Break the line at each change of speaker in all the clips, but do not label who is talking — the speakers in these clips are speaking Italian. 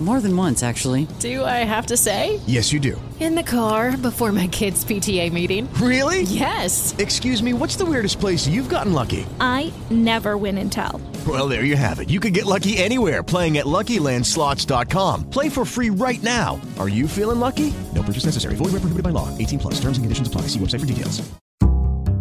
More than once, actually.
Do I have to say?
Yes, you do.
In the car before my kids' PTA meeting.
Really?
Yes.
Excuse me, what's the weirdest place you've gotten lucky?
I never win and tell.
Well, there you have it. You can get lucky anywhere playing at LuckyLandSlots.com. Play for free right now. Are you feeling lucky? No purchase necessary. Void where prohibited by law. 18 plus. Terms and conditions apply. See website for details.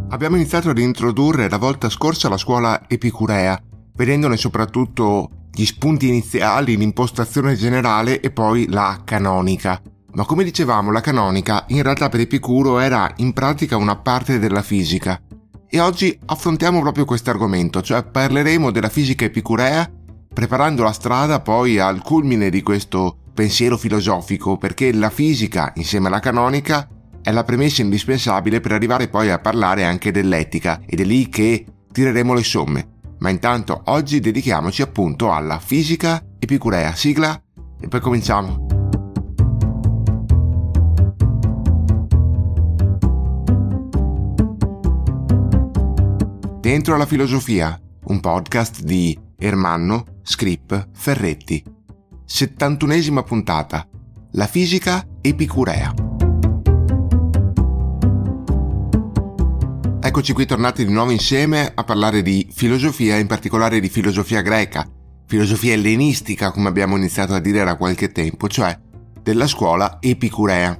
Abbiamo iniziato ad introdurre la volta scorsa la scuola epicurea, vedendone soprattutto gli spunti iniziali, l'impostazione generale e poi la canonica. Ma come dicevamo, la canonica in realtà per Epicuro era in pratica una parte della fisica. E oggi affrontiamo proprio questo argomento, cioè parleremo della fisica epicurea, preparando la strada poi al culmine di questo pensiero filosofico, perché la fisica, insieme alla canonica, è la premessa indispensabile per arrivare poi a parlare anche dell'etica, ed è lì che tireremo le somme. Ma intanto oggi dedichiamoci appunto alla fisica epicurea. Sigla e poi cominciamo. Dentro la filosofia, un podcast di Ermanno, Scrip, Ferretti. 71esima puntata. La fisica epicurea. Eccoci qui tornati di nuovo insieme a parlare di filosofia, in particolare di filosofia greca, filosofia ellenistica come abbiamo iniziato a dire da qualche tempo, cioè della scuola epicurea.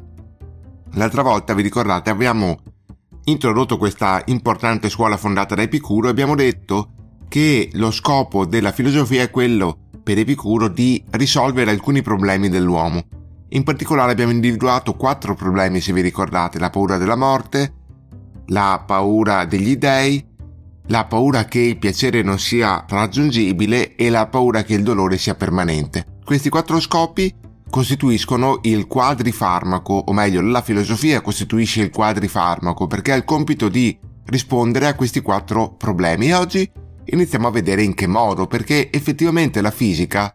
L'altra volta, vi ricordate, abbiamo introdotto questa importante scuola fondata da Epicuro e abbiamo detto che lo scopo della filosofia è quello, per Epicuro, di risolvere alcuni problemi dell'uomo. In particolare abbiamo individuato quattro problemi, se vi ricordate, la paura della morte, la paura degli dèi, la paura che il piacere non sia raggiungibile e la paura che il dolore sia permanente. Questi quattro scopi costituiscono il quadrifarmaco, o meglio, la filosofia costituisce il quadrifarmaco perché ha il compito di rispondere a questi quattro problemi e oggi iniziamo a vedere in che modo, perché effettivamente la fisica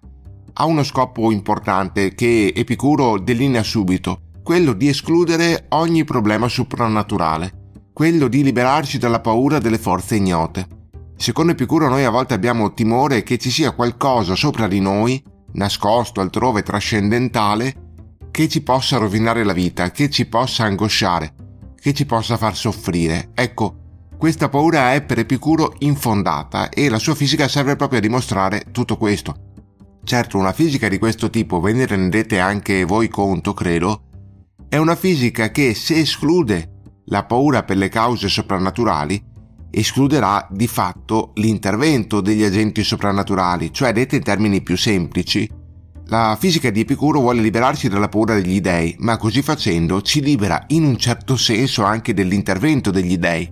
ha uno scopo importante che Epicuro delinea subito, quello di escludere ogni problema soprannaturale quello di liberarci dalla paura delle forze ignote. Secondo Epicuro noi a volte abbiamo timore che ci sia qualcosa sopra di noi, nascosto altrove trascendentale, che ci possa rovinare la vita, che ci possa angosciare, che ci possa far soffrire. Ecco, questa paura è per Epicuro infondata e la sua fisica serve proprio a dimostrare tutto questo. Certo, una fisica di questo tipo, ve ne rendete anche voi conto, credo, è una fisica che se esclude la paura per le cause soprannaturali escluderà di fatto l'intervento degli agenti soprannaturali, cioè dette in termini più semplici, la fisica di Epicuro vuole liberarci dalla paura degli dei, ma così facendo ci libera in un certo senso anche dell'intervento degli dei,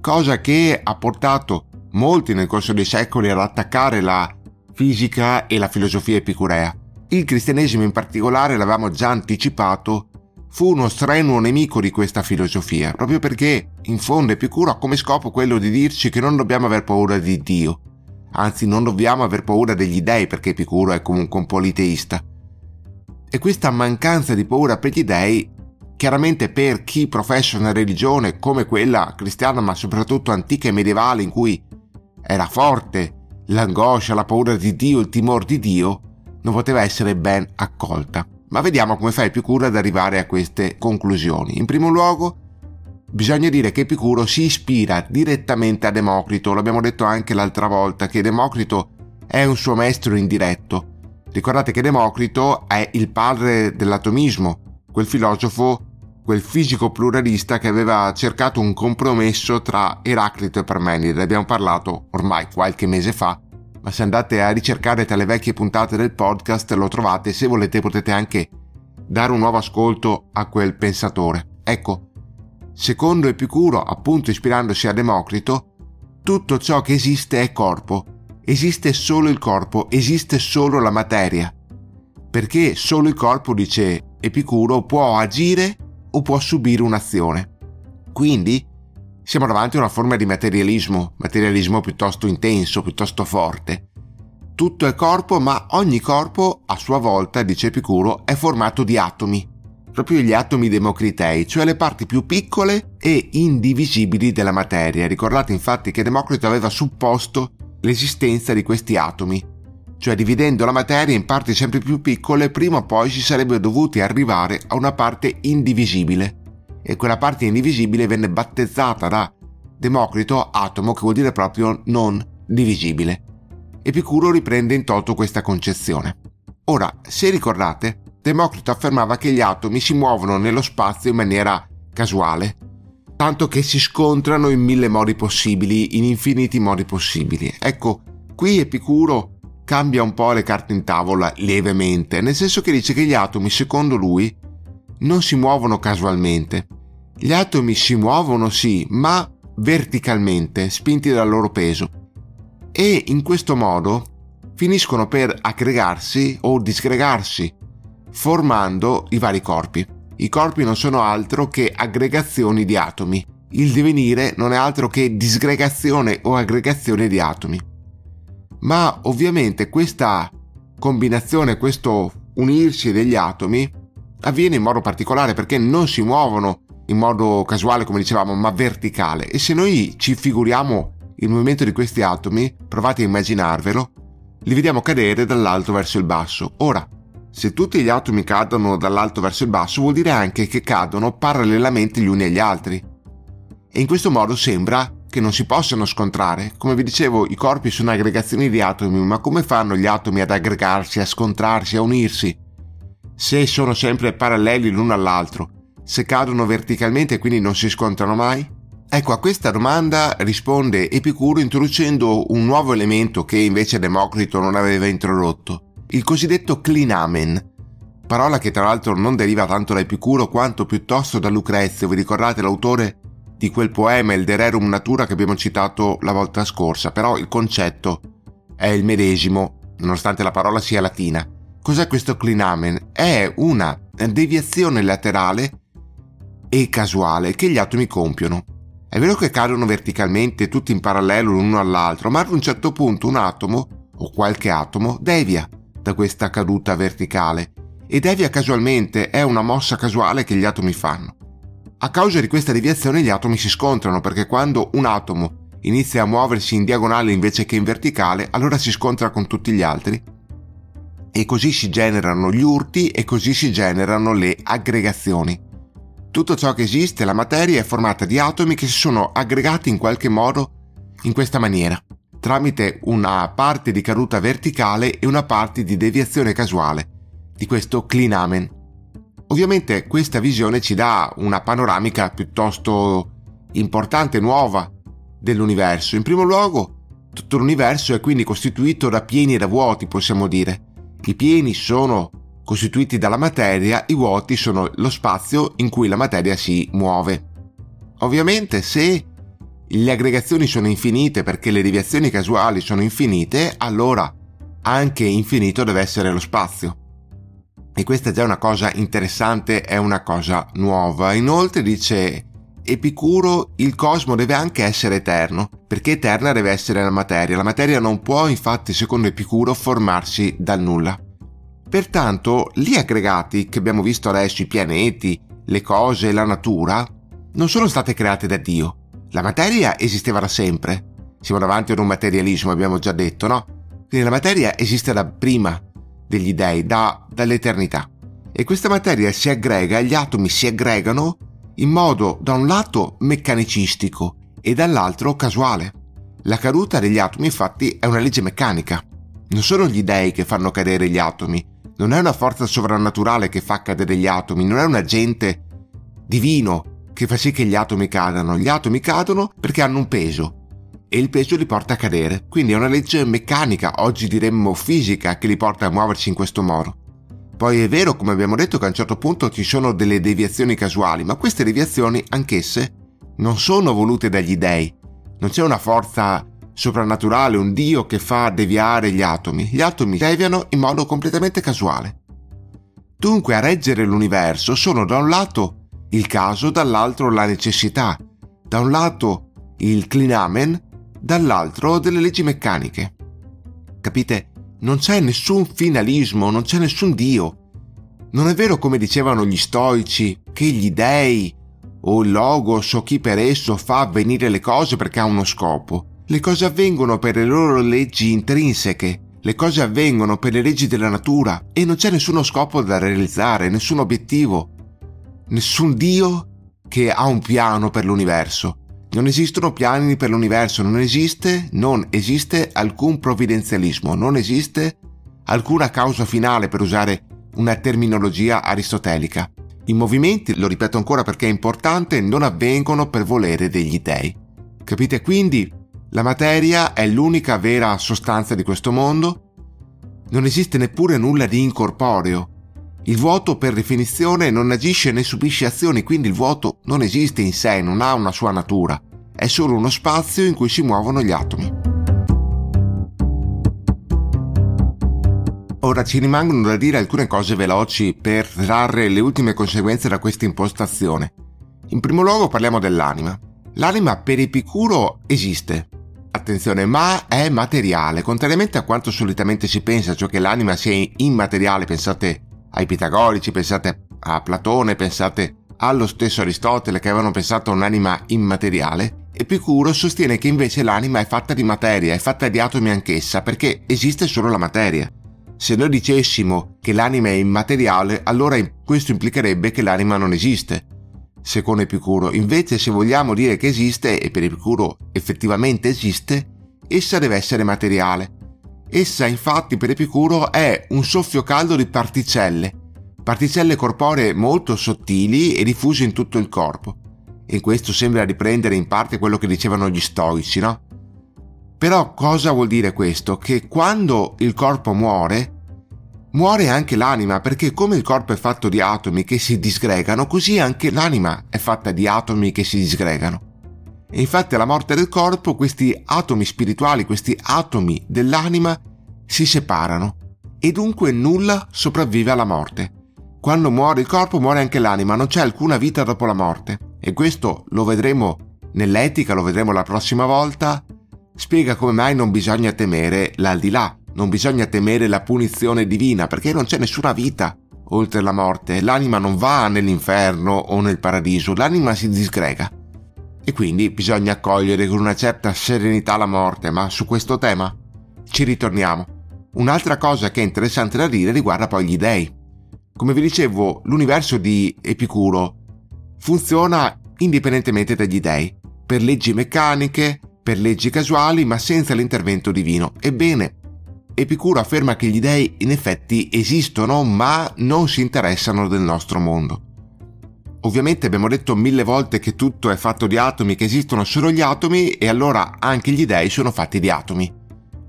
cosa che ha portato molti nel corso dei secoli ad attaccare la fisica e la filosofia epicurea. Il cristianesimo in particolare, l'avevamo già anticipato, fu uno strenuo nemico di questa filosofia, proprio perché in fondo Epicuro ha come scopo quello di dirci che non dobbiamo aver paura di Dio, anzi non dobbiamo aver paura degli dei perché Epicuro è comunque un politeista. E questa mancanza di paura per gli dei, chiaramente per chi professa una religione come quella cristiana, ma soprattutto antica e medievale, in cui era forte l'angoscia, la paura di Dio, il timore di Dio, non poteva essere ben accolta. Ma vediamo come fa Epicuro ad arrivare a queste conclusioni. In primo luogo, bisogna dire che Epicuro si ispira direttamente a Democrito, l'abbiamo detto anche l'altra volta che Democrito è un suo maestro indiretto. Ricordate che Democrito è il padre dell'atomismo, quel filosofo, quel fisico pluralista che aveva cercato un compromesso tra Eraclito e Parmenide. Abbiamo parlato ormai qualche mese fa ma se andate a ricercare tra le vecchie puntate del podcast lo trovate, se volete potete anche dare un nuovo ascolto a quel pensatore. Ecco, secondo Epicuro, appunto ispirandosi a Democrito, tutto ciò che esiste è corpo, esiste solo il corpo, esiste solo la materia, perché solo il corpo, dice Epicuro, può agire o può subire un'azione. Quindi siamo davanti a una forma di materialismo, materialismo piuttosto intenso, piuttosto forte. Tutto è corpo, ma ogni corpo, a sua volta, dice Epicuro, è formato di atomi. proprio gli atomi democritei, cioè le parti più piccole e indivisibili della materia. Ricordate infatti che Democrito aveva supposto l'esistenza di questi atomi, cioè dividendo la materia in parti sempre più piccole, prima o poi si sarebbe dovuti arrivare a una parte indivisibile. E quella parte indivisibile venne battezzata da Democrito atomo, che vuol dire proprio non divisibile. Epicuro riprende in toto questa concezione. Ora, se ricordate, Democrito affermava che gli atomi si muovono nello spazio in maniera casuale, tanto che si scontrano in mille modi possibili, in infiniti modi possibili. Ecco, qui Epicuro cambia un po' le carte in tavola lievemente, nel senso che dice che gli atomi, secondo lui, non si muovono casualmente. Gli atomi si muovono sì, ma verticalmente, spinti dal loro peso. E in questo modo finiscono per aggregarsi o disgregarsi formando i vari corpi. I corpi non sono altro che aggregazioni di atomi. Il divenire non è altro che disgregazione o aggregazione di atomi. Ma ovviamente questa combinazione, questo unirsi degli atomi avviene in modo particolare perché non si muovono in modo casuale come dicevamo ma verticale e se noi ci figuriamo il movimento di questi atomi provate a immaginarvelo li vediamo cadere dall'alto verso il basso ora se tutti gli atomi cadono dall'alto verso il basso vuol dire anche che cadono parallelamente gli uni agli altri. E in questo modo sembra che non si possano scontrare. Come vi dicevo, i corpi sono aggregazioni di atomi, ma come fanno gli atomi ad aggregarsi, a scontrarsi, a unirsi? Se sono sempre paralleli l'uno all'altro, se cadono verticalmente e quindi non si scontrano mai? Ecco, a questa domanda risponde Epicuro introducendo un nuovo elemento che invece Democrito non aveva introdotto il cosiddetto clinamen, parola che tra l'altro non deriva tanto da Epicuro quanto piuttosto da Lucrezio, vi ricordate l'autore di quel poema Il De Rerum Natura che abbiamo citato la volta scorsa, però il concetto è il medesimo, nonostante la parola sia latina. Cos'è questo clinamen? È una deviazione laterale e casuale che gli atomi compiono. È vero che cadono verticalmente tutti in parallelo l'uno all'altro, ma ad un certo punto un atomo o qualche atomo devia da questa caduta verticale e devia casualmente, è una mossa casuale che gli atomi fanno. A causa di questa deviazione gli atomi si scontrano perché quando un atomo inizia a muoversi in diagonale invece che in verticale, allora si scontra con tutti gli altri e così si generano gli urti e così si generano le aggregazioni. Tutto ciò che esiste, la materia, è formata di atomi che si sono aggregati in qualche modo in questa maniera tramite una parte di caduta verticale e una parte di deviazione casuale di questo clinamen. Ovviamente questa visione ci dà una panoramica piuttosto importante nuova dell'universo. In primo luogo, tutto l'universo è quindi costituito da pieni e da vuoti, possiamo dire. I pieni sono costituiti dalla materia, i vuoti sono lo spazio in cui la materia si muove. Ovviamente se le aggregazioni sono infinite perché le deviazioni casuali sono infinite, allora anche infinito deve essere lo spazio. E questa è già una cosa interessante, è una cosa nuova. Inoltre dice Epicuro il cosmo deve anche essere eterno, perché eterna deve essere la materia. La materia non può infatti, secondo Epicuro, formarsi dal nulla. Pertanto, gli aggregati che abbiamo visto adesso, i pianeti, le cose, la natura, non sono state create da Dio, la materia esisteva da sempre. Siamo davanti ad un materialismo, abbiamo già detto, no? Quindi la materia esiste da prima degli dei, da, dall'eternità. E questa materia si aggrega, gli atomi si aggregano in modo da un lato meccanicistico e dall'altro casuale. La caduta degli atomi infatti è una legge meccanica. Non sono gli dei che fanno cadere gli atomi, non è una forza sovrannaturale che fa cadere gli atomi, non è un agente divino che fa sì che gli atomi cadano. Gli atomi cadono perché hanno un peso e il peso li porta a cadere. Quindi è una legge meccanica, oggi diremmo fisica, che li porta a muoversi in questo modo. Poi è vero, come abbiamo detto, che a un certo punto ci sono delle deviazioni casuali, ma queste deviazioni, anch'esse, non sono volute dagli dei. Non c'è una forza soprannaturale, un dio che fa deviare gli atomi. Gli atomi deviano in modo completamente casuale. Dunque a reggere l'universo sono da un lato il caso, dall'altro la necessità, da un lato il clinamen, dall'altro delle leggi meccaniche. Capite? Non c'è nessun finalismo, non c'è nessun Dio. Non è vero come dicevano gli stoici che gli dei o il logos o chi per esso fa avvenire le cose perché ha uno scopo. Le cose avvengono per le loro leggi intrinseche, le cose avvengono per le leggi della natura e non c'è nessuno scopo da realizzare, nessun obiettivo, nessun Dio che ha un piano per l'universo. Non esistono piani per l'universo, non esiste, non esiste alcun provvidenzialismo, non esiste alcuna causa finale per usare una terminologia aristotelica. I movimenti, lo ripeto ancora perché è importante, non avvengono per volere degli dei. Capite quindi? La materia è l'unica vera sostanza di questo mondo. Non esiste neppure nulla di incorporeo. Il vuoto per definizione non agisce né subisce azioni, quindi il vuoto non esiste in sé, non ha una sua natura. È solo uno spazio in cui si muovono gli atomi. Ora ci rimangono da dire alcune cose veloci per trarre le ultime conseguenze da questa impostazione. In primo luogo parliamo dell'anima. L'anima per Epicuro esiste. Attenzione, ma è materiale, contrariamente a quanto solitamente si pensa, cioè che l'anima sia immateriale, pensate ai pitagorici, pensate a Platone, pensate allo stesso Aristotele che avevano pensato a un'anima immateriale, Epicuro sostiene che invece l'anima è fatta di materia, è fatta di atomi anch'essa, perché esiste solo la materia. Se noi dicessimo che l'anima è immateriale, allora questo implicherebbe che l'anima non esiste. Secondo Epicuro, invece se vogliamo dire che esiste, e per Epicuro effettivamente esiste, essa deve essere materiale. Essa infatti per Epicuro è un soffio caldo di particelle, particelle corporee molto sottili e diffuse in tutto il corpo. E questo sembra riprendere in parte quello che dicevano gli stoici, no? Però cosa vuol dire questo? Che quando il corpo muore, muore anche l'anima, perché come il corpo è fatto di atomi che si disgregano, così anche l'anima è fatta di atomi che si disgregano. E infatti alla morte del corpo questi atomi spirituali, questi atomi dell'anima si separano e dunque nulla sopravvive alla morte. Quando muore il corpo muore anche l'anima, non c'è alcuna vita dopo la morte. E questo lo vedremo nell'etica, lo vedremo la prossima volta, spiega come mai non bisogna temere l'aldilà, non bisogna temere la punizione divina, perché non c'è nessuna vita oltre la morte, l'anima non va nell'inferno o nel paradiso, l'anima si disgrega. E quindi bisogna accogliere con una certa serenità la morte, ma su questo tema ci ritorniamo. Un'altra cosa che è interessante da dire riguarda poi gli dei. Come vi dicevo, l'universo di Epicuro funziona indipendentemente dagli dei, per leggi meccaniche, per leggi casuali ma senza l'intervento divino. Ebbene, Epicuro afferma che gli dei in effetti esistono ma non si interessano del nostro mondo. Ovviamente abbiamo detto mille volte che tutto è fatto di atomi, che esistono solo gli atomi e allora anche gli dei sono fatti di atomi.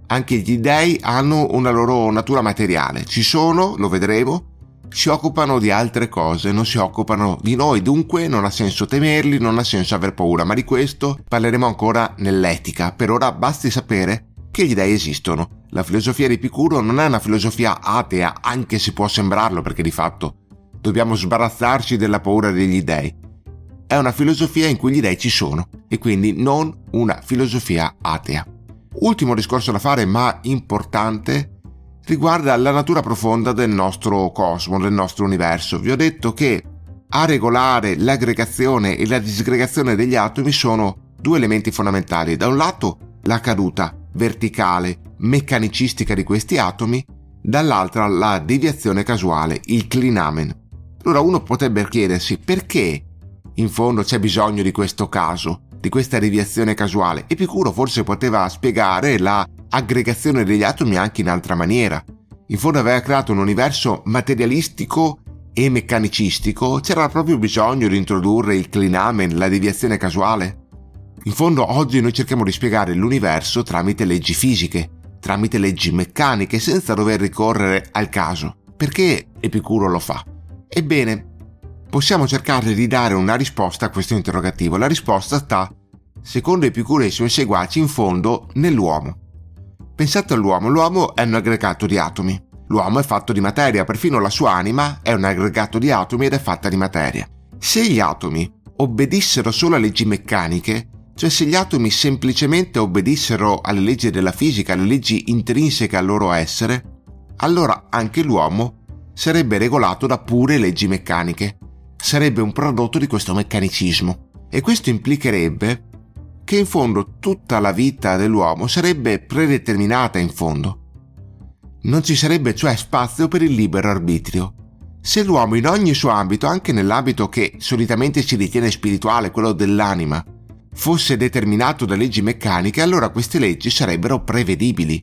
Anche gli dei hanno una loro natura materiale, ci sono, lo vedremo, si occupano di altre cose, non si occupano di noi, dunque non ha senso temerli, non ha senso aver paura, ma di questo parleremo ancora nell'etica. Per ora basti sapere che gli dei esistono. La filosofia di Epicuro non è una filosofia atea, anche se può sembrarlo, perché di fatto dobbiamo sbarazzarci della paura degli dei. È una filosofia in cui gli dei ci sono, e quindi non una filosofia atea. Ultimo discorso da fare, ma importante, riguarda la natura profonda del nostro cosmo, del nostro universo. Vi ho detto che a regolare l'aggregazione e la disgregazione degli atomi sono due elementi fondamentali. Da un lato la caduta verticale, meccanicistica di questi atomi, dall'altra la deviazione casuale, il clinamen. Allora uno potrebbe chiedersi perché in fondo c'è bisogno di questo caso, di questa deviazione casuale. Epicuro forse poteva spiegare la aggregazione degli atomi anche in altra maniera. In fondo aveva creato un universo materialistico e meccanicistico, c'era proprio bisogno di introdurre il clinamen, la deviazione casuale. In fondo oggi noi cerchiamo di spiegare l'universo tramite leggi fisiche, tramite leggi meccaniche, senza dover ricorrere al caso. Perché Epicuro lo fa? Ebbene, possiamo cercare di dare una risposta a questo interrogativo. La risposta sta, secondo Epicuro e i suoi seguaci, in fondo nell'uomo. Pensate all'uomo, l'uomo è un aggregato di atomi. L'uomo è fatto di materia, perfino la sua anima è un aggregato di atomi ed è fatta di materia. Se gli atomi obbedissero solo a leggi meccaniche, cioè se gli atomi semplicemente obbedissero alle leggi della fisica, alle leggi intrinseche al loro essere, allora anche l'uomo sarebbe regolato da pure leggi meccaniche. Sarebbe un prodotto di questo meccanicismo. E questo implicherebbe che in fondo tutta la vita dell'uomo sarebbe predeterminata in fondo. Non ci sarebbe cioè spazio per il libero arbitrio. Se l'uomo in ogni suo ambito, anche nell'ambito che solitamente si ritiene spirituale, quello dell'anima, fosse determinato da leggi meccaniche, allora queste leggi sarebbero prevedibili.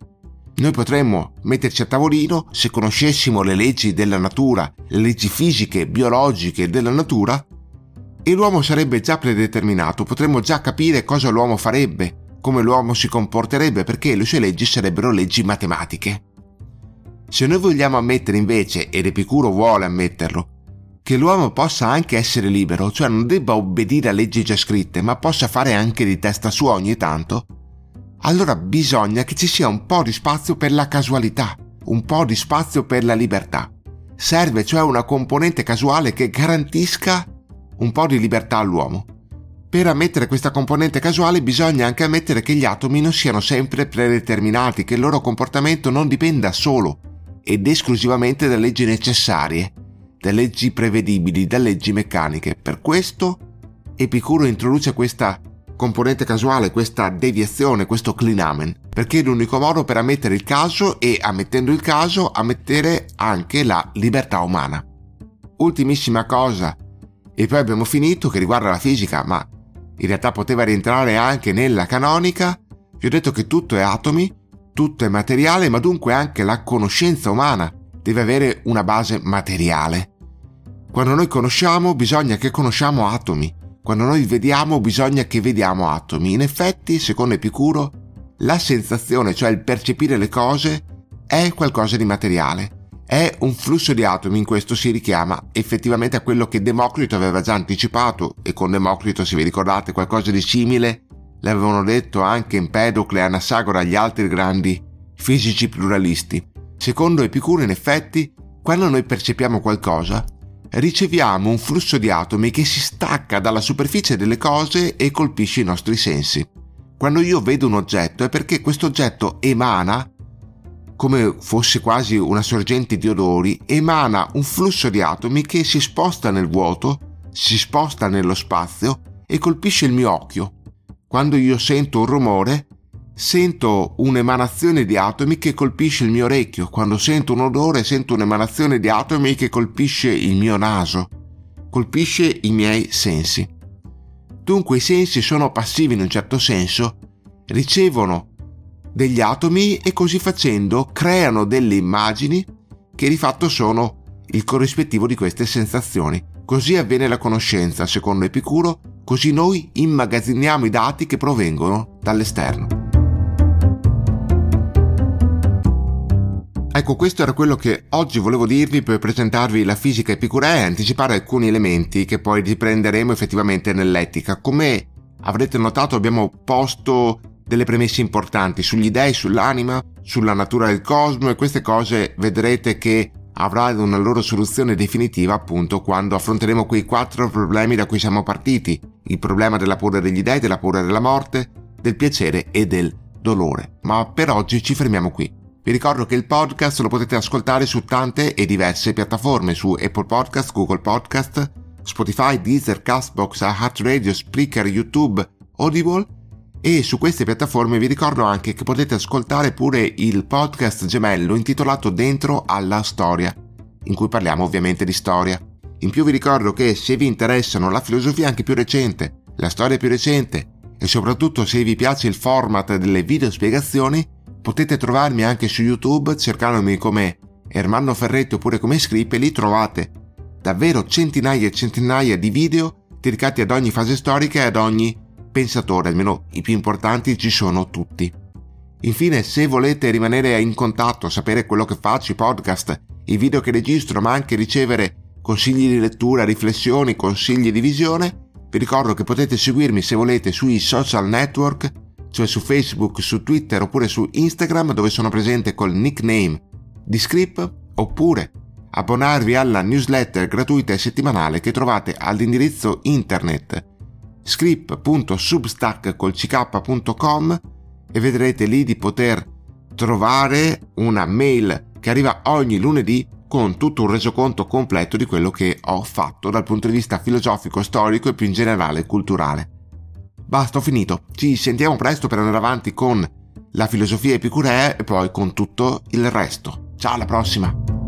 Noi potremmo metterci a tavolino se conoscessimo le leggi della natura, le leggi fisiche, biologiche della natura, e l'uomo sarebbe già predeterminato, potremmo già capire cosa l'uomo farebbe, come l'uomo si comporterebbe, perché le sue leggi sarebbero leggi matematiche. Se noi vogliamo ammettere invece, ed Epicuro vuole ammetterlo, che l'uomo possa anche essere libero, cioè non debba obbedire a leggi già scritte, ma possa fare anche di testa sua ogni tanto, allora bisogna che ci sia un po' di spazio per la casualità, un po' di spazio per la libertà. Serve cioè una componente casuale che garantisca un po' di libertà all'uomo. Per ammettere questa componente casuale bisogna anche ammettere che gli atomi non siano sempre predeterminati, che il loro comportamento non dipenda solo ed esclusivamente da leggi necessarie, da leggi prevedibili, da leggi meccaniche. Per questo Epicuro introduce questa componente casuale, questa deviazione, questo clinamen, perché è l'unico modo per ammettere il caso e, ammettendo il caso, ammettere anche la libertà umana. Ultimissima cosa, e poi abbiamo finito, che riguarda la fisica, ma in realtà poteva rientrare anche nella canonica, vi ho detto che tutto è atomi, tutto è materiale, ma dunque anche la conoscenza umana deve avere una base materiale. Quando noi conosciamo bisogna che conosciamo atomi, quando noi vediamo bisogna che vediamo atomi. In effetti, secondo Epicuro, la sensazione, cioè il percepire le cose, è qualcosa di materiale. È un flusso di atomi, in questo si richiama effettivamente a quello che Democrito aveva già anticipato, e con Democrito, se vi ricordate, qualcosa di simile l'avevano detto anche Empedocle, e gli altri grandi fisici pluralisti. Secondo Epicuro, in effetti, quando noi percepiamo qualcosa, riceviamo un flusso di atomi che si stacca dalla superficie delle cose e colpisce i nostri sensi. Quando io vedo un oggetto è perché questo oggetto emana, come fosse quasi una sorgente di odori, emana un flusso di atomi che si sposta nel vuoto, si sposta nello spazio e colpisce il mio occhio. Quando io sento un rumore, sento un'emanazione di atomi che colpisce il mio orecchio, quando sento un odore sento un'emanazione di atomi che colpisce il mio naso, colpisce i miei sensi. Dunque i sensi sono passivi in un certo senso, ricevono degli atomi e così facendo creano delle immagini che di fatto sono il corrispettivo di queste sensazioni. Così avviene la conoscenza, secondo Epicuro, così noi immagazziniamo i dati che provengono dall'esterno. Ecco, questo era quello che oggi volevo dirvi per presentarvi la fisica epicurea e anticipare alcuni elementi che poi riprenderemo effettivamente nell'etica. Come avrete notato abbiamo posto delle premesse importanti sugli dei, sull'anima, sulla natura del cosmo e queste cose vedrete che avranno una loro soluzione definitiva appunto quando affronteremo quei quattro problemi da cui siamo partiti. Il problema della paura degli dei, della paura della morte, del piacere e del dolore. Ma per oggi ci fermiamo qui. Vi ricordo che il podcast lo potete ascoltare su tante e diverse piattaforme, su Apple Podcast, Google Podcast, Spotify, Deezer, Castbox, Radio, Spreaker, YouTube, Audible e su queste piattaforme vi ricordo anche che potete ascoltare pure il podcast gemello intitolato Dentro alla storia, in cui parliamo ovviamente di storia. In più vi ricordo che se vi interessano la filosofia anche più recente, la storia più recente e soprattutto se vi piace il format delle video spiegazioni, Potete trovarmi anche su YouTube cercandomi come Ermanno Ferretti oppure come Script e lì trovate davvero centinaia e centinaia di video dedicati ad ogni fase storica e ad ogni pensatore, almeno i più importanti ci sono tutti. Infine, se volete rimanere in contatto, sapere quello che faccio, i podcast, i video che registro, ma anche ricevere consigli di lettura, riflessioni, consigli di visione, vi ricordo che potete seguirmi se volete sui social network cioè su Facebook, su Twitter oppure su Instagram dove sono presente col nickname di Script oppure abbonarvi alla newsletter gratuita e settimanale che trovate all'indirizzo internet script.substack.com e vedrete lì di poter trovare una mail che arriva ogni lunedì con tutto un resoconto completo di quello che ho fatto dal punto di vista filosofico, storico e più in generale culturale. Basta, ho finito. Ci sentiamo presto per andare avanti con la filosofia epicurea e poi con tutto il resto. Ciao, alla prossima!